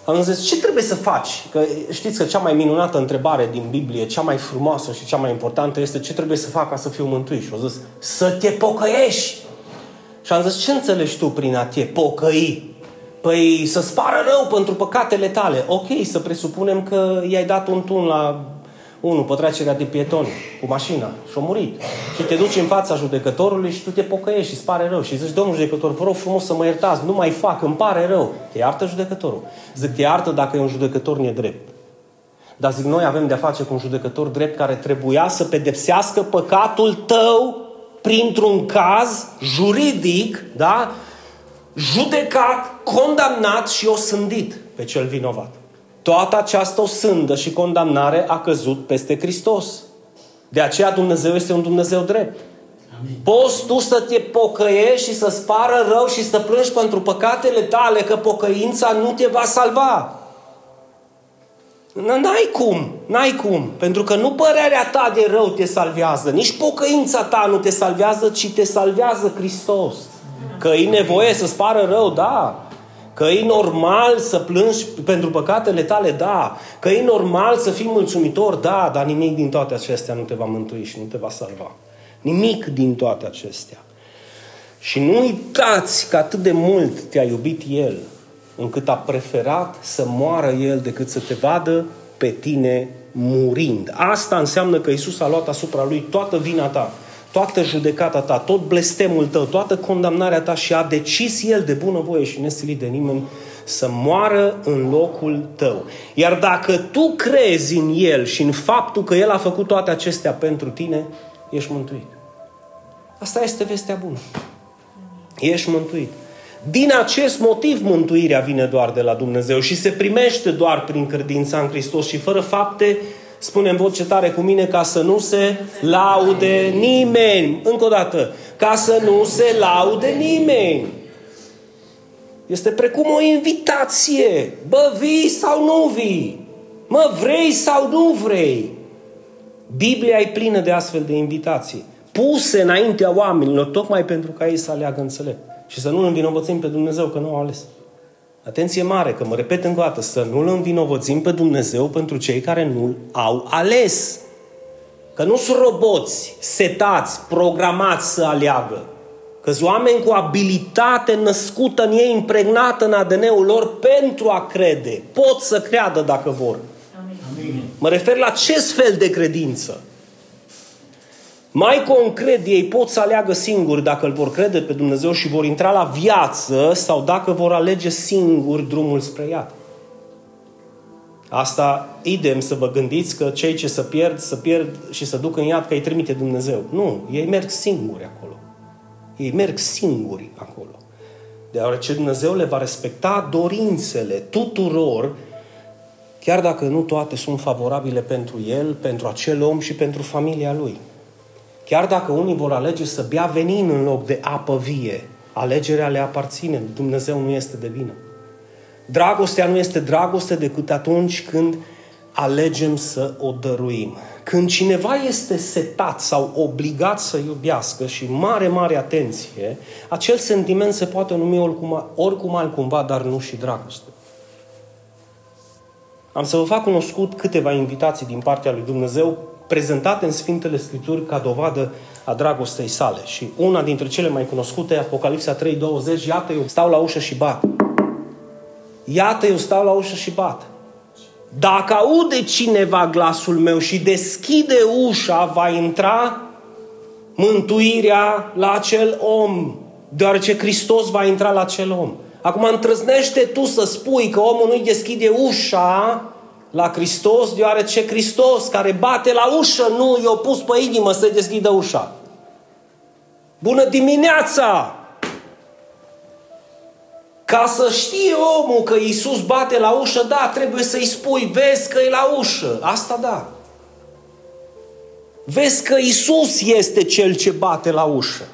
[SPEAKER 2] am zis, ce trebuie să faci? Că știți că cea mai minunată întrebare din Biblie, cea mai frumoasă și cea mai importantă este ce trebuie să fac ca să fiu mântuit? Și au zis, să te pocăiești! Și am zis, ce înțelegi tu prin a te pocăi? Păi să-ți pară rău pentru păcatele tale. Ok, să presupunem că i-ai dat un tun la unul pe trecerea de pietoni cu mașina și a murit. Și te duci în fața judecătorului și tu te pocăiești și îți pare rău. Și zici, domnul judecător, vă rog frumos să mă iertați, nu mai fac, îmi pare rău. Te iartă judecătorul. Zic, te iartă dacă e un judecător nedrept. Dar zic, noi avem de-a face cu un judecător drept care trebuia să pedepsească păcatul tău printr-un caz juridic, da? Judecat, condamnat și osândit pe cel vinovat. Toată această osândă și condamnare a căzut peste Hristos. De aceea Dumnezeu este un Dumnezeu drept. Amin. Poți tu să te pocăiești și să-ți pară rău și să plângi pentru păcatele tale, că pocăința nu te va salva. N-ai cum, n-ai cum, pentru că nu părerea ta de rău te salvează, nici pocăința ta nu te salvează, ci te salvează Hristos. Că e nevoie să-ți pară rău, da. Că e normal să plângi pentru păcatele tale, da. Că e normal să fii mulțumitor, da. Dar nimic din toate acestea nu te va mântui și nu te va salva. Nimic din toate acestea. Și nu uitați că atât de mult te-a iubit El, încât a preferat să moară El decât să te vadă pe tine murind. Asta înseamnă că Isus a luat asupra Lui toată vina ta, toată judecata ta, tot blestemul tău, toată condamnarea ta și a decis El de bunăvoie și nesilit de nimeni să moară în locul tău. Iar dacă tu crezi în El și în faptul că El a făcut toate acestea pentru tine, ești mântuit. Asta este vestea bună. Ești mântuit. Din acest motiv mântuirea vine doar de la Dumnezeu și se primește doar prin credința în Hristos și fără fapte, spune în voce tare cu mine, ca să nu se laude nimeni. Încă o dată, ca să nu se laude nimeni. Este precum o invitație. Bă, vii sau nu vii? Mă, vrei sau nu vrei? Biblia e plină de astfel de invitații, puse înaintea oamenilor, tocmai pentru ca ei să aleagă înțelept. Și să nu îl învinovățim pe Dumnezeu că nu au ales. Atenție mare, că mă repet încă o dată, să nu îl învinovățim pe Dumnezeu pentru cei care nu au ales. Că nu sunt roboți setați, programați să aleagă. Că sunt oameni cu abilitate născută în ei, impregnată în ADN-ul lor pentru a crede. Pot să creadă dacă vor. Amin. Mă refer la ce fel de credință. Mai concret, ei pot să aleagă singuri dacă îl vor crede pe Dumnezeu și vor intra la viață sau dacă vor alege singuri drumul spre iad. Asta idem să vă gândiți că cei ce să pierd, să pierd și să duc în iad că îi trimite Dumnezeu. Nu, ei merg singuri acolo. Ei merg singuri acolo. Deoarece Dumnezeu le va respecta dorințele tuturor, chiar dacă nu toate sunt favorabile pentru el, pentru acel om și pentru familia lui. Chiar dacă unii vor alege să bea venin în loc de apă vie, alegerea le aparține, Dumnezeu nu este de vină. Dragostea nu este dragoste decât atunci când alegem să o dăruim. Când cineva este setat sau obligat să iubească și mare, mare atenție, acel sentiment se poate numi oricum, oricum altcumva, dar nu și dragoste. Am să vă fac cunoscut câteva invitații din partea lui Dumnezeu prezentate în Sfintele Scripturi ca dovadă a dragostei sale. Și una dintre cele mai cunoscute, Apocalipsa 3.20, iată eu stau la ușă și bat. Iată eu stau la ușă și bat. Dacă aude cineva glasul meu și deschide ușa, va intra mântuirea la acel om, deoarece Hristos va intra la acel om. Acum întrăznește tu să spui că omul nu-i deschide ușa la Hristos, deoarece Hristos care bate la ușă nu i-a pus pe inimă să deschidă ușa. Bună dimineața! Ca să știe omul că Iisus bate la ușă, da, trebuie să-i spui, vezi că e la ușă. Asta da. Vezi că Iisus este cel ce bate la ușă.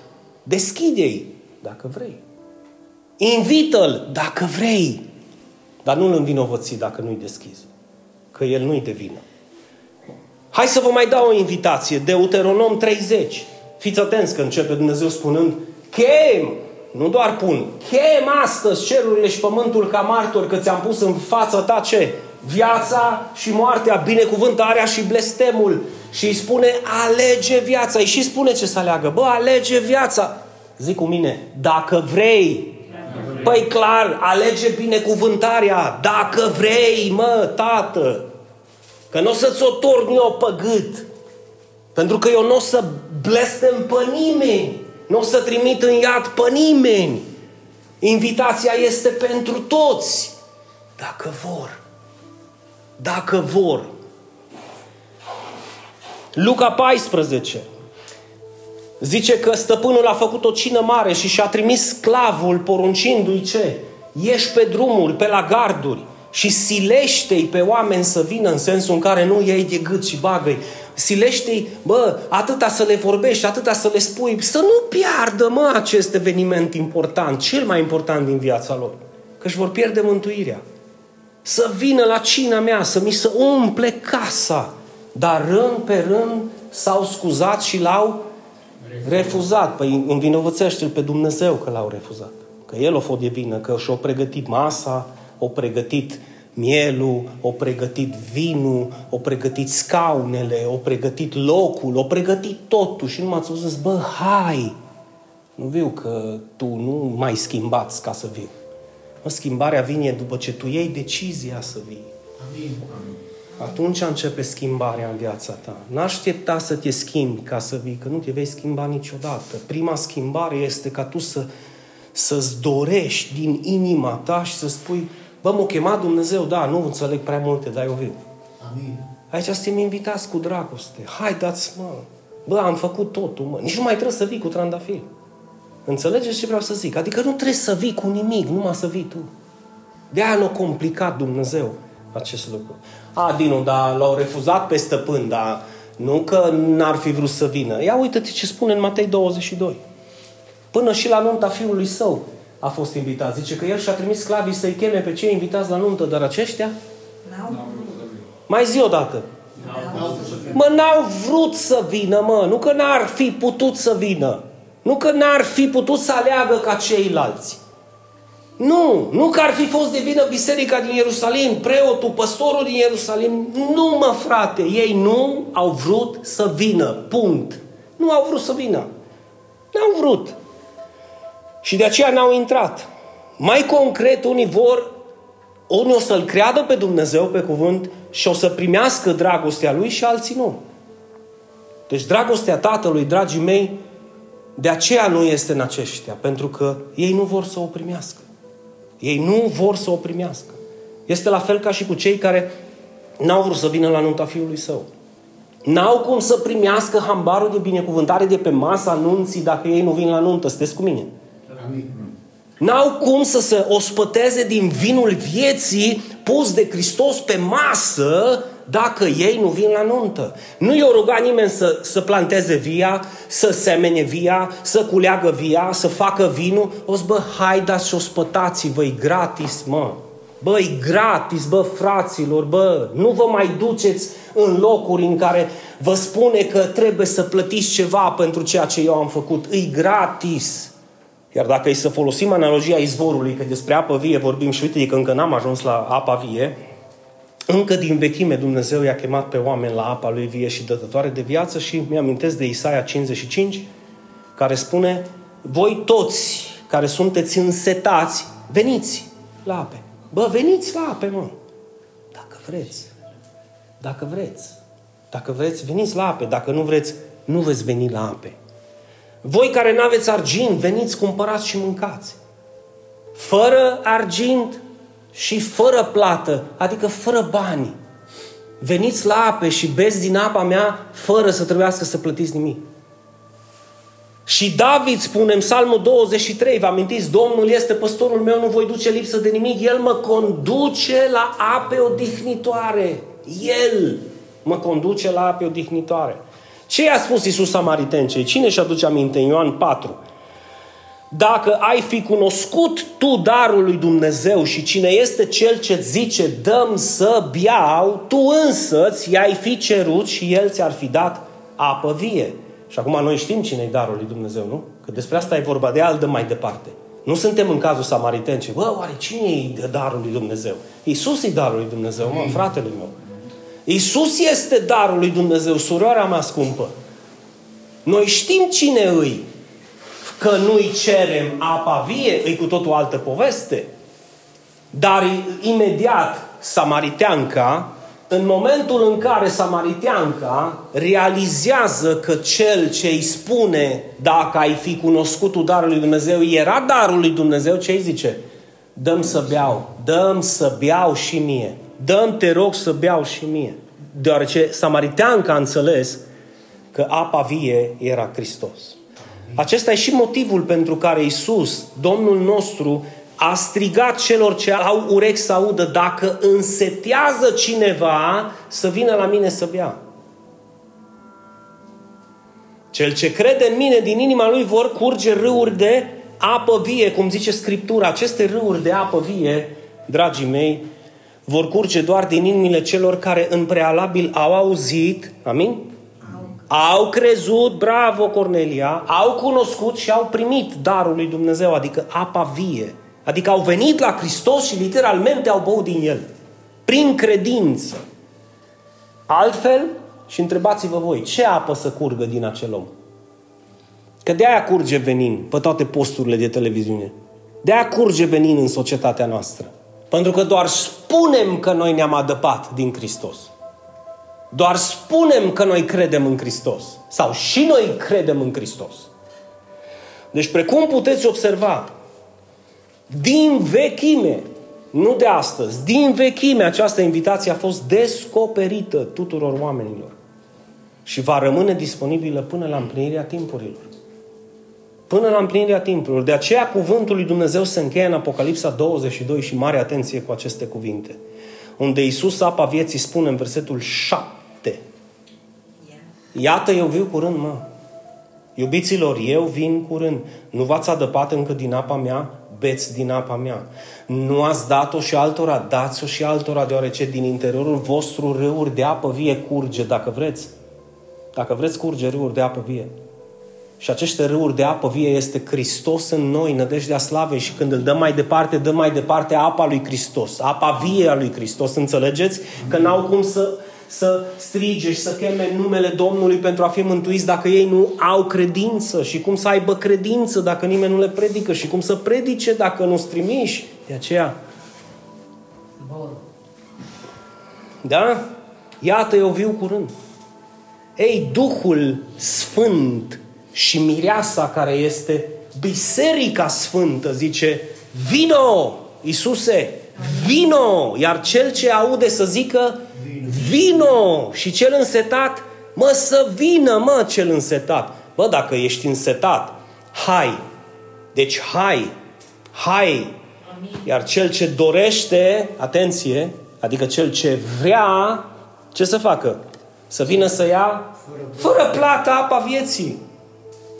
[SPEAKER 2] Deschide-i, dacă vrei. Invită-l, dacă vrei. Dar nu-l învinovăți dacă nu-i deschizi că el nu-i de vină. Hai să vă mai dau o invitație. Deuteronom 30. Fiți atenți că începe Dumnezeu spunând Chem, nu doar pun, chem astăzi cerurile și pământul ca martor că ți-am pus în fața ta ce? Viața și moartea, binecuvântarea și blestemul. Și îi spune, alege viața. Îi și spune ce să aleagă. Bă, alege viața. Zic cu mine, dacă vrei, Păi clar, alege binecuvântarea. Dacă vrei, mă, tată. Că nu o să-ți o torni eu pe gât. Pentru că eu nu o să blestem pe nimeni. Nu o să trimit în iad pe nimeni. Invitația este pentru toți. Dacă vor. Dacă vor. Luca 14. Zice că stăpânul a făcut o cină mare și și-a trimis sclavul poruncindu-i ce? Ieși pe drumuri, pe la garduri și silește-i pe oameni să vină în sensul în care nu iei de gât și bagă Silește-i, bă, atâta să le vorbești, atâta să le spui, să nu piardă, mă, acest eveniment important, cel mai important din viața lor. Că își vor pierde mântuirea. Să vină la cina mea, să mi se umple casa. Dar rând pe rând s-au scuzat și l-au Refuzat. Păi învinovățește-l pe Dumnezeu că l-au refuzat. Că el o fost de vină, că și-o pregătit masa, o pregătit mielul, o pregătit vinul, o pregătit scaunele, o pregătit locul, o pregătit totul și nu m-ați zis, bă, hai, nu viu că tu nu mai schimbați ca să viu. Mă, schimbarea vine după ce tu iei decizia să vii.
[SPEAKER 4] Amin.
[SPEAKER 2] Atunci începe schimbarea în viața ta. N-aștepta să te schimbi ca să vii, că nu te vei schimba niciodată. Prima schimbare este ca tu să, să-ți dorești din inima ta și să spui, bă, m-a chemat Dumnezeu, da, nu înțeleg prea multe, dar eu viu.
[SPEAKER 4] Amin.
[SPEAKER 2] Aici suntem invitați cu dragoste. Hai, dați mă. Bă, am făcut totul, mă. Nici nu mai trebuie să vii cu trandafir. Înțelegeți ce vreau să zic? Adică nu trebuie să vii cu nimic, numai să vii tu. De aia nu a complicat Dumnezeu acest lucru. A, Dinu, dar l-au refuzat pe stăpân, dar nu că n-ar fi vrut să vină. Ia uite-te ce spune în Matei 22. Până și la nunta fiului său a fost invitat. Zice că el și-a trimis sclavii să-i cheme pe cei invitați la nuntă, dar aceștia mai zi odată. Mă, n-au vrut să vină, mă. Nu că n-ar fi putut să vină. Nu că n-ar fi putut să aleagă ca ceilalți. Nu, nu că ar fi fost de vină biserica din Ierusalim, preotul, păstorul din Ierusalim. Nu, mă, frate, ei nu au vrut să vină. Punct. Nu au vrut să vină. N-au vrut. Și de aceea n-au intrat. Mai concret, unii vor, unii o să-L creadă pe Dumnezeu pe cuvânt și o să primească dragostea Lui și alții nu. Deci dragostea Tatălui, dragii mei, de aceea nu este în aceștia, pentru că ei nu vor să o primească. Ei nu vor să o primească. Este la fel ca și cu cei care n-au vrut să vină la nunta fiului său. N-au cum să primească hambarul de binecuvântare de pe masa anunții dacă ei nu vin la nuntă. Sunteți cu mine?
[SPEAKER 4] Amin.
[SPEAKER 2] N-au cum să se ospăteze din vinul vieții pus de Hristos pe masă dacă ei nu vin la nuntă. Nu i-o ruga nimeni să, să planteze via, să semene via, să culeagă via, să facă vinul. O să, bă, haidați și ospătați-vă, e gratis, mă. Bă, e gratis, bă, fraților, bă, nu vă mai duceți în locuri în care vă spune că trebuie să plătiți ceva pentru ceea ce eu am făcut. E gratis. Iar dacă e să folosim analogia izvorului, că despre apă vie vorbim și uite că încă n-am ajuns la apa vie, încă din vechime Dumnezeu i-a chemat pe oameni la apa lui vie și dătătoare de viață și mi-amintesc de Isaia 55, care spune, voi toți care sunteți însetați, veniți la ape. Bă, veniți la ape, mă. Dacă vreți. Dacă vreți. Dacă vreți, veniți la ape. Dacă nu vreți, nu veți veni la ape. Voi care nu aveți argint, veniți, cumpărați și mâncați. Fără argint și fără plată, adică fără bani. Veniți la ape și beți din apa mea fără să trebuiască să plătiți nimic. Și David spune în Psalmul 23, vă amintiți, Domnul este păstorul meu, nu voi duce lipsă de nimic, El mă conduce la ape odihnitoare. El mă conduce la ape odihnitoare. Ce i-a spus Iisus Samaritencei? Cine și aduce aminte în Ioan 4? Dacă ai fi cunoscut tu darul lui Dumnezeu și cine este cel ce zice dăm să biau, tu însă ți-ai fi cerut și el ți-ar fi dat apă vie. Și acum noi știm cine e darul lui Dumnezeu, nu? Că despre asta e vorba, de al mai departe. Nu suntem în cazul samaritencei. Bă, oare cine e darul lui Dumnezeu? Iisus e darul lui Dumnezeu, mă, fratele meu. Iisus este darul lui Dumnezeu, suroarea mea scumpă. Noi știm cine îi. Că nu-i cerem apa vie, îi cu totul altă poveste. Dar imediat samariteanca, în momentul în care samariteanca realizează că cel ce îi spune dacă ai fi cunoscut darul lui Dumnezeu era darul lui Dumnezeu, ce îi zice? Dăm să beau, dăm să beau și mie. Dăm, te rog, să beau și mie. Deoarece samariteanca a înțeles că apa vie era Hristos. Acesta e și motivul pentru care Isus, Domnul nostru, a strigat celor ce au urechi să audă, dacă însetează cineva, să vină la mine să bea. Cel ce crede în mine, din inima lui vor curge râuri de apă vie, cum zice Scriptura. Aceste râuri de apă vie, dragii mei, vor curge doar din inimile celor care în prealabil au auzit, amin? Au crezut, bravo Cornelia, au cunoscut și au primit darul lui Dumnezeu, adică apa vie. Adică au venit la Hristos și literalmente au băut din El. Prin credință. Altfel, și întrebați-vă voi, ce apă să curgă din acel om? Că de aia curge venin pe toate posturile de televiziune. De a curge venin în societatea noastră. Pentru că doar spunem că noi ne-am adăpat din Hristos. Doar spunem că noi credem în Hristos. Sau și noi credem în Hristos. Deci, precum puteți observa, din vechime, nu de astăzi, din vechime această invitație a fost descoperită tuturor oamenilor și va rămâne disponibilă până la împlinirea timpurilor. Până la împlinirea timpurilor. De aceea cuvântul lui Dumnezeu se încheie în Apocalipsa 22 și mare atenție cu aceste cuvinte. Unde Iisus, apa vieții, spune în versetul 7. Iată, eu viu curând, mă. Iubiților, eu vin curând. Nu v-ați adăpat încă din apa mea? Beți din apa mea. Nu ați dat-o și altora? Dați-o și altora, deoarece din interiorul vostru râuri de apă vie curge, dacă vreți. Dacă vreți, curge râuri de apă vie. Și aceste râuri de apă vie este Hristos în noi, nădejdea slavei și când îl dăm mai departe, dăm mai departe apa lui Hristos, apa vie a lui Hristos. Înțelegeți? Că n-au cum să, să strige și să cheme numele Domnului pentru a fi mântuiți dacă ei nu au credință și cum să aibă credință dacă nimeni nu le predică și cum să predice dacă nu strimiși. De aceea, da? Iată, eu viu curând. Ei, Duhul Sfânt și mireasa care este Biserica Sfântă zice, vino, Iisuse, vino, iar cel ce aude să zică, vino, și cel însetat, mă, să vină, mă, cel însetat. Bă, dacă ești însetat, hai, deci hai, hai, iar cel ce dorește, atenție, adică cel ce vrea, ce să facă? Să vină să ia fără plată apa vieții.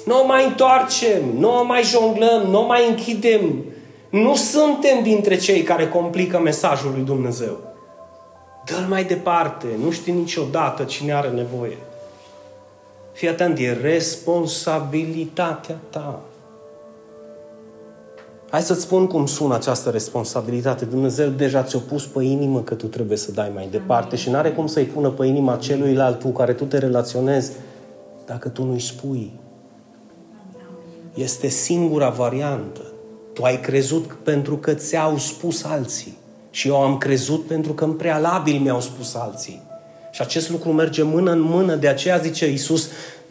[SPEAKER 2] Nu o mai întoarcem, nu o mai jonglăm, nu o mai închidem. Nu suntem dintre cei care complică mesajul lui Dumnezeu. Dă-l mai departe, nu știi niciodată cine are nevoie. Fii atent, e responsabilitatea ta. Hai să-ți spun cum sună această responsabilitate. Dumnezeu deja ți-a pus pe inimă că tu trebuie să dai mai departe Amin. și nu are cum să-i pună pe inima celuilalt cu care tu te relaționezi dacă tu nu-i spui. Este singura variantă. Tu ai crezut pentru că ți-au spus alții. Și eu am crezut pentru că în prealabil mi-au spus alții. Și acest lucru merge mână în mână. De aceea zice Iisus,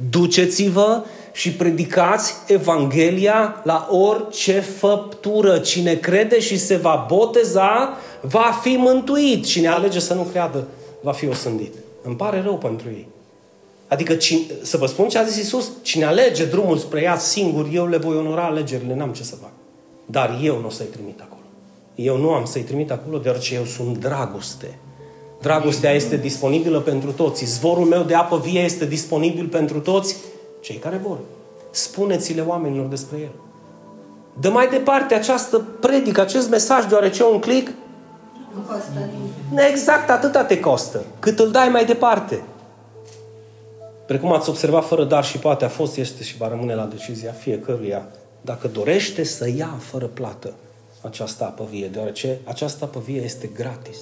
[SPEAKER 2] duceți-vă și predicați Evanghelia la orice făptură. Cine crede și se va boteza, va fi mântuit. Cine alege să nu creadă, va fi osândit. Îmi pare rău pentru ei. Adică, cine, să vă spun ce a zis Isus, cine alege drumul spre ea singur, eu le voi onora alegerile, n-am ce să fac. Dar eu nu o să-i trimit acolo. Eu nu am să-i trimit acolo, deoarece eu sunt dragoste. Dragostea este disponibilă pentru toți. Zvorul meu de apă vie este disponibil pentru toți cei care vor. Spuneți-le oamenilor despre el. Dă mai departe această predică, acest mesaj, deoarece un click
[SPEAKER 3] Nu costă
[SPEAKER 2] exact atâta te costă, cât îl dai mai departe. Precum ați observat, fără dar și poate a fost, este și va rămâne la decizia fiecăruia dacă dorește să ia fără plată această apă vie, deoarece această apă vie este gratis.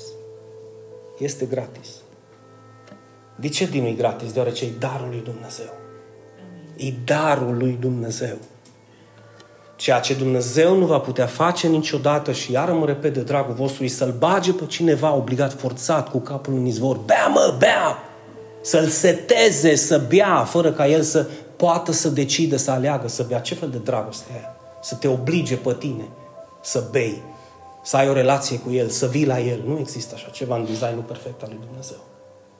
[SPEAKER 2] Este gratis. De ce din nu gratis? Deoarece e darul lui Dumnezeu. E darul lui Dumnezeu. Ceea ce Dumnezeu nu va putea face niciodată și iară mă repet de dragul vostru, e să-l bage pe cineva obligat, forțat, cu capul în izvor. Bea mă, bea! Să-l seteze să bea, fără ca el să poată să decide, să aleagă, să bea. Ce fel de dragoste e aia? Să te oblige pe tine să bei, să ai o relație cu el, să vii la el. Nu există așa ceva în designul perfect al lui Dumnezeu.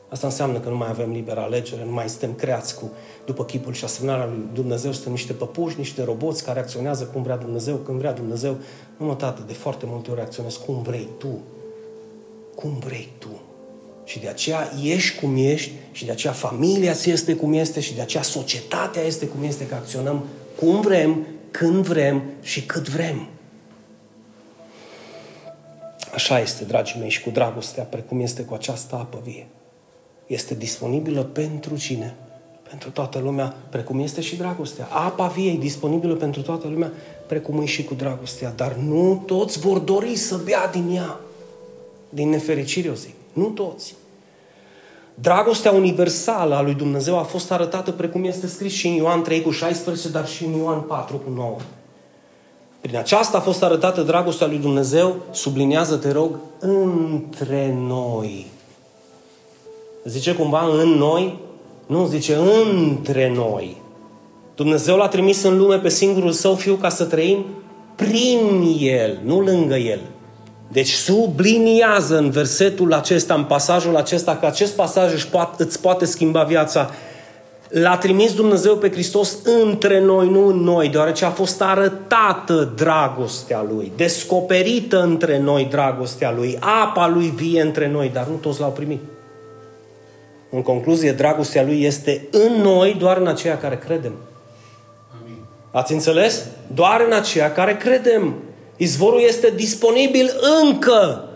[SPEAKER 2] Asta înseamnă că nu mai avem liberă alegere, nu mai suntem creați cu, după chipul și asemănarea lui Dumnezeu, suntem niște păpuși, niște roboți care acționează cum vrea Dumnezeu, când vrea Dumnezeu. Nu mă, tată, de foarte multe ori acționezi cum vrei tu. Cum vrei tu. Și de aceea ești cum ești și de aceea familia ți este cum este și de aceea societatea este cum este, că acționăm cum vrem, când vrem și cât vrem. Așa este, dragii mei, și cu dragostea, precum este cu această apă vie. Este disponibilă pentru cine? Pentru toată lumea, precum este și dragostea. Apa vie e disponibilă pentru toată lumea, precum e și cu dragostea. Dar nu toți vor dori să bea din ea. Din nefericire, eu zic. Nu toți. Dragostea universală a lui Dumnezeu a fost arătată precum este scris și în Ioan 3 cu 16, dar și în Ioan 4 cu 9. Prin aceasta a fost arătată dragostea lui Dumnezeu, subliniază, te rog, între noi. Zice cumva în noi? Nu, zice între noi. Dumnezeu l-a trimis în lume pe singurul său fiu ca să trăim prin el, nu lângă el. Deci subliniază în versetul acesta, în pasajul acesta, că acest pasaj își poate, îți poate schimba viața. L-a trimis Dumnezeu pe Hristos între noi, nu în noi, deoarece a fost arătată dragostea Lui, descoperită între noi dragostea Lui, apa Lui vie între noi, dar nu toți l-au primit. În concluzie, dragostea Lui este în noi doar în aceia care credem.
[SPEAKER 4] Amin.
[SPEAKER 2] Ați înțeles? Doar în aceia care credem. Izvorul este disponibil încă.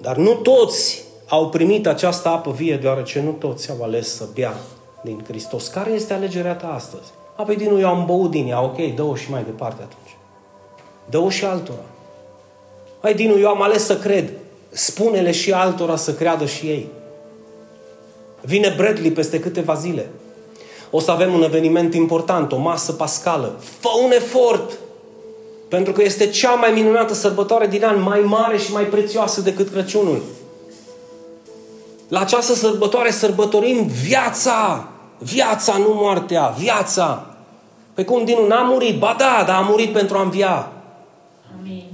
[SPEAKER 2] Dar nu toți au primit această apă vie, deoarece nu toți au ales să bea din Hristos. Care este alegerea ta astăzi? A, păi din eu am băut din ea, ok, dă-o și mai departe atunci. Dă-o și altora. Hai, Dinu, eu am ales să cred. Spune-le și altora să creadă și ei. Vine Bradley peste câteva zile. O să avem un eveniment important, o masă pascală. Fă un efort! Pentru că este cea mai minunată sărbătoare din an, mai mare și mai prețioasă decât Crăciunul. La această sărbătoare sărbătorim viața. Viața, nu moartea. Viața. Pe cum din n-a murit? Ba da, dar a murit pentru a învia.
[SPEAKER 3] Amin.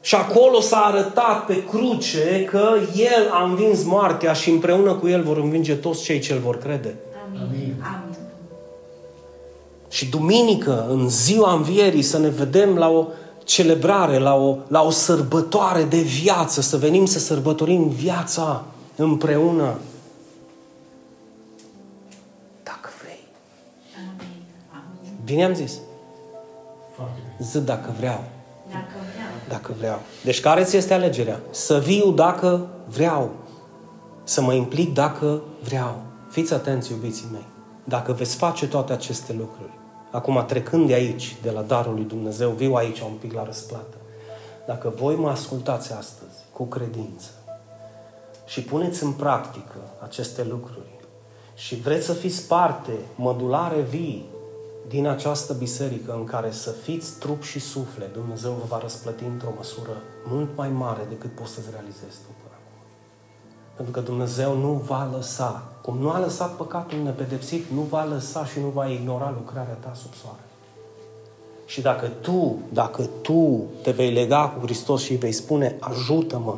[SPEAKER 2] Și acolo s-a arătat pe cruce că El a învins moartea și împreună cu El vor învinge toți cei ce îl vor crede.
[SPEAKER 3] Amin.
[SPEAKER 4] Amin.
[SPEAKER 3] Amin.
[SPEAKER 2] Și duminică, în ziua învierii, să ne vedem la o celebrare, la o, la o sărbătoare de viață, să venim să sărbătorim viața împreună. Dacă vrei.
[SPEAKER 3] Amin. Amin.
[SPEAKER 2] Bine am zis?
[SPEAKER 4] Foarte bine.
[SPEAKER 2] Zi dacă vreau.
[SPEAKER 3] Dacă vreau.
[SPEAKER 2] Dacă vreau. Deci care ți este alegerea? Să viu dacă vreau. Să mă implic dacă vreau. Fiți atenți, iubiții mei. Dacă veți face toate aceste lucruri, acum trecând de aici, de la darul lui Dumnezeu, viu aici un pic la răsplată. Dacă voi mă ascultați astăzi cu credință și puneți în practică aceste lucruri și vreți să fiți parte, mădulare vii din această biserică în care să fiți trup și suflet, Dumnezeu vă va răsplăti într-o măsură mult mai mare decât poți să-ți realizezi tu până acum. Pentru că Dumnezeu nu va lăsa, cum nu a lăsat păcatul nepedepsit, nu va lăsa și nu va ignora lucrarea ta sub soare. Și dacă tu, dacă tu te vei lega cu Hristos și îi vei spune, ajută-mă,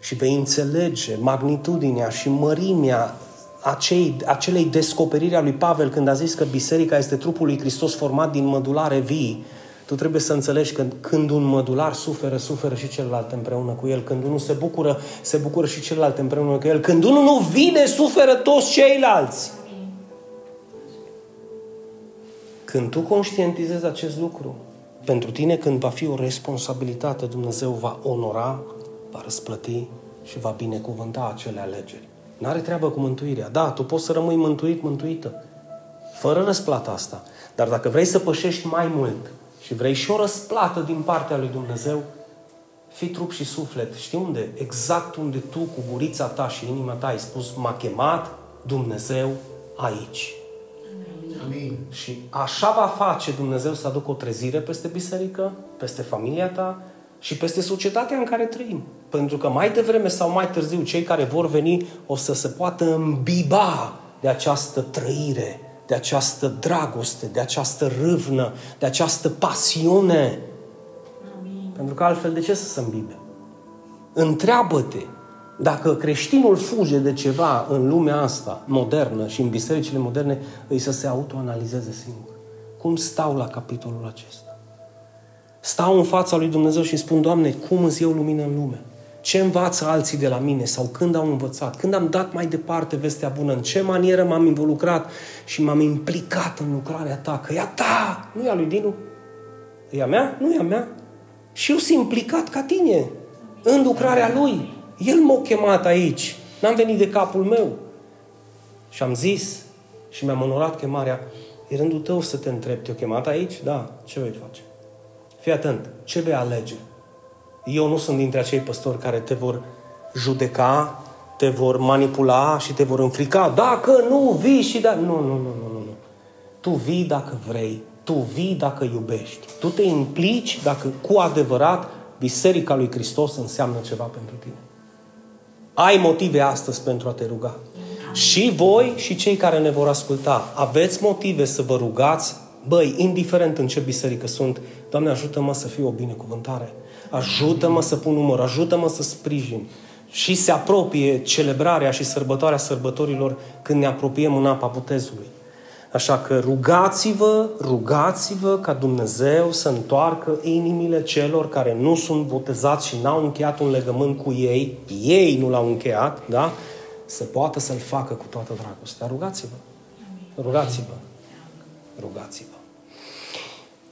[SPEAKER 2] și vei înțelege magnitudinea și mărimea acei, acelei descoperiri a lui Pavel când a zis că biserica este trupul lui Hristos format din mădulare vii, tu trebuie să înțelegi că când un mădular suferă, suferă și celălalt împreună cu el. Când unul se bucură, se bucură și celălalt împreună cu el. Când unul nu vine, suferă toți ceilalți.
[SPEAKER 3] Amin.
[SPEAKER 2] Când tu conștientizezi acest lucru, pentru tine când va fi o responsabilitate, Dumnezeu va onora, va răsplăti și va binecuvânta acele alegeri. N-are treabă cu mântuirea. Da, tu poți să rămâi mântuit, mântuită. Fără răsplata asta. Dar dacă vrei să pășești mai mult și vrei și o răsplată din partea lui Dumnezeu, fii trup și suflet. Știi unde? Exact unde tu, cu gurița ta și inima ta, ai spus, m-a chemat Dumnezeu aici.
[SPEAKER 4] Amin.
[SPEAKER 2] Și așa va face Dumnezeu să aducă o trezire peste biserică, peste familia ta și peste societatea în care trăim. Pentru că mai devreme sau mai târziu cei care vor veni o să se poată îmbiba de această trăire, de această dragoste, de această râvnă, de această pasiune.
[SPEAKER 3] Amin.
[SPEAKER 2] Pentru că altfel de ce să se îmbibe? Întreabă-te dacă creștinul fuge de ceva în lumea asta modernă și în bisericile moderne, îi să se autoanalizeze singur. Cum stau la capitolul acesta? Stau în fața lui Dumnezeu și îmi spun, Doamne, cum îți eu lumină în lume? Ce învață alții de la mine? Sau când au învățat? Când am dat mai departe vestea bună? În ce manieră m-am involucrat și m-am implicat în lucrarea ta? Că e a ta, nu e a lui Dinu. E a mea? Nu e a mea. Și eu sunt implicat ca tine în lucrarea lui. El m-a chemat aici. N-am venit de capul meu. Și am zis și mi-am onorat chemarea. E rândul tău să te întreb. Te-o chemat aici? Da. Ce vei face? Fii atent. Ce vei alege? Eu nu sunt dintre acei păstori care te vor judeca, te vor manipula și te vor înfrica. Dacă nu vii și da... Nu, nu, nu, nu, nu. nu. Tu vii dacă vrei Tu vii dacă iubești. Tu te implici dacă cu adevărat Biserica lui Hristos înseamnă ceva pentru tine. Ai motive astăzi pentru a te ruga. Și voi și cei care ne vor asculta, aveți motive să vă rugați, băi, indiferent în ce biserică sunt, Doamne, ajută-mă să fiu o binecuvântare. Ajută-mă să pun număr, ajută-mă să sprijin. Și se apropie celebrarea și sărbătoarea sărbătorilor când ne apropiem în apa botezului. Așa că rugați-vă, rugați-vă ca Dumnezeu să întoarcă inimile celor care nu sunt botezați și n-au încheiat un legământ cu ei, ei nu l-au încheiat, da? Să poată să-l facă cu toată dragostea. Rugați-vă. Rugați-vă. Rugați-vă.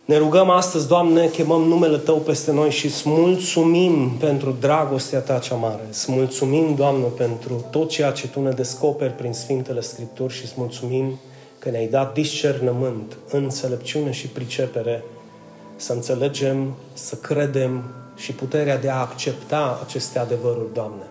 [SPEAKER 2] Ne rugăm astăzi, Doamne, chemăm numele Tău peste noi și îți mulțumim pentru dragostea Ta cea mare. Îți mulțumim, Doamne, pentru tot ceea ce Tu ne descoperi prin Sfintele Scripturi și îți mulțumim că ne-ai dat discernământ, înțelepciune și pricepere să înțelegem, să credem și puterea de a accepta aceste adevăruri, Doamne.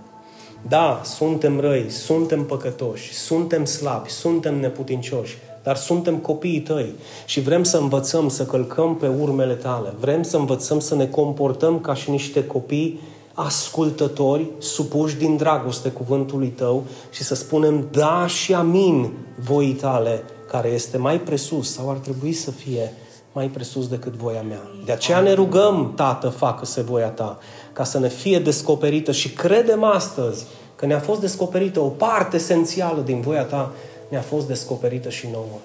[SPEAKER 2] Da, suntem răi, suntem păcătoși, suntem slabi, suntem neputincioși, dar suntem copiii tăi și vrem să învățăm să călcăm pe urmele tale. Vrem să învățăm să ne comportăm ca și niște copii ascultători, supuși din dragoste cuvântului tău și să spunem da și amin voii tale, care este mai presus sau ar trebui să fie mai presus decât voia mea. De aceea ne rugăm, Tată, facă-se voia ta, ca să ne fie descoperită și credem astăzi că ne-a fost descoperită o parte esențială din voia ta, ne-a fost descoperită și nouă.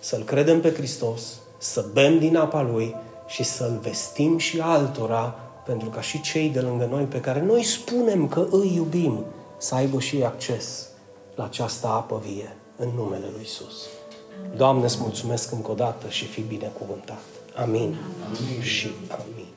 [SPEAKER 2] Să-L credem pe Hristos, să bem din apa Lui și să-L vestim și altora, pentru ca și cei de lângă noi pe care noi spunem că îi iubim, să aibă și acces la această apă vie în numele Lui Isus. Doamne, îți mulțumesc încă o dată și fi binecuvântat. Amin. Amin. Și amin.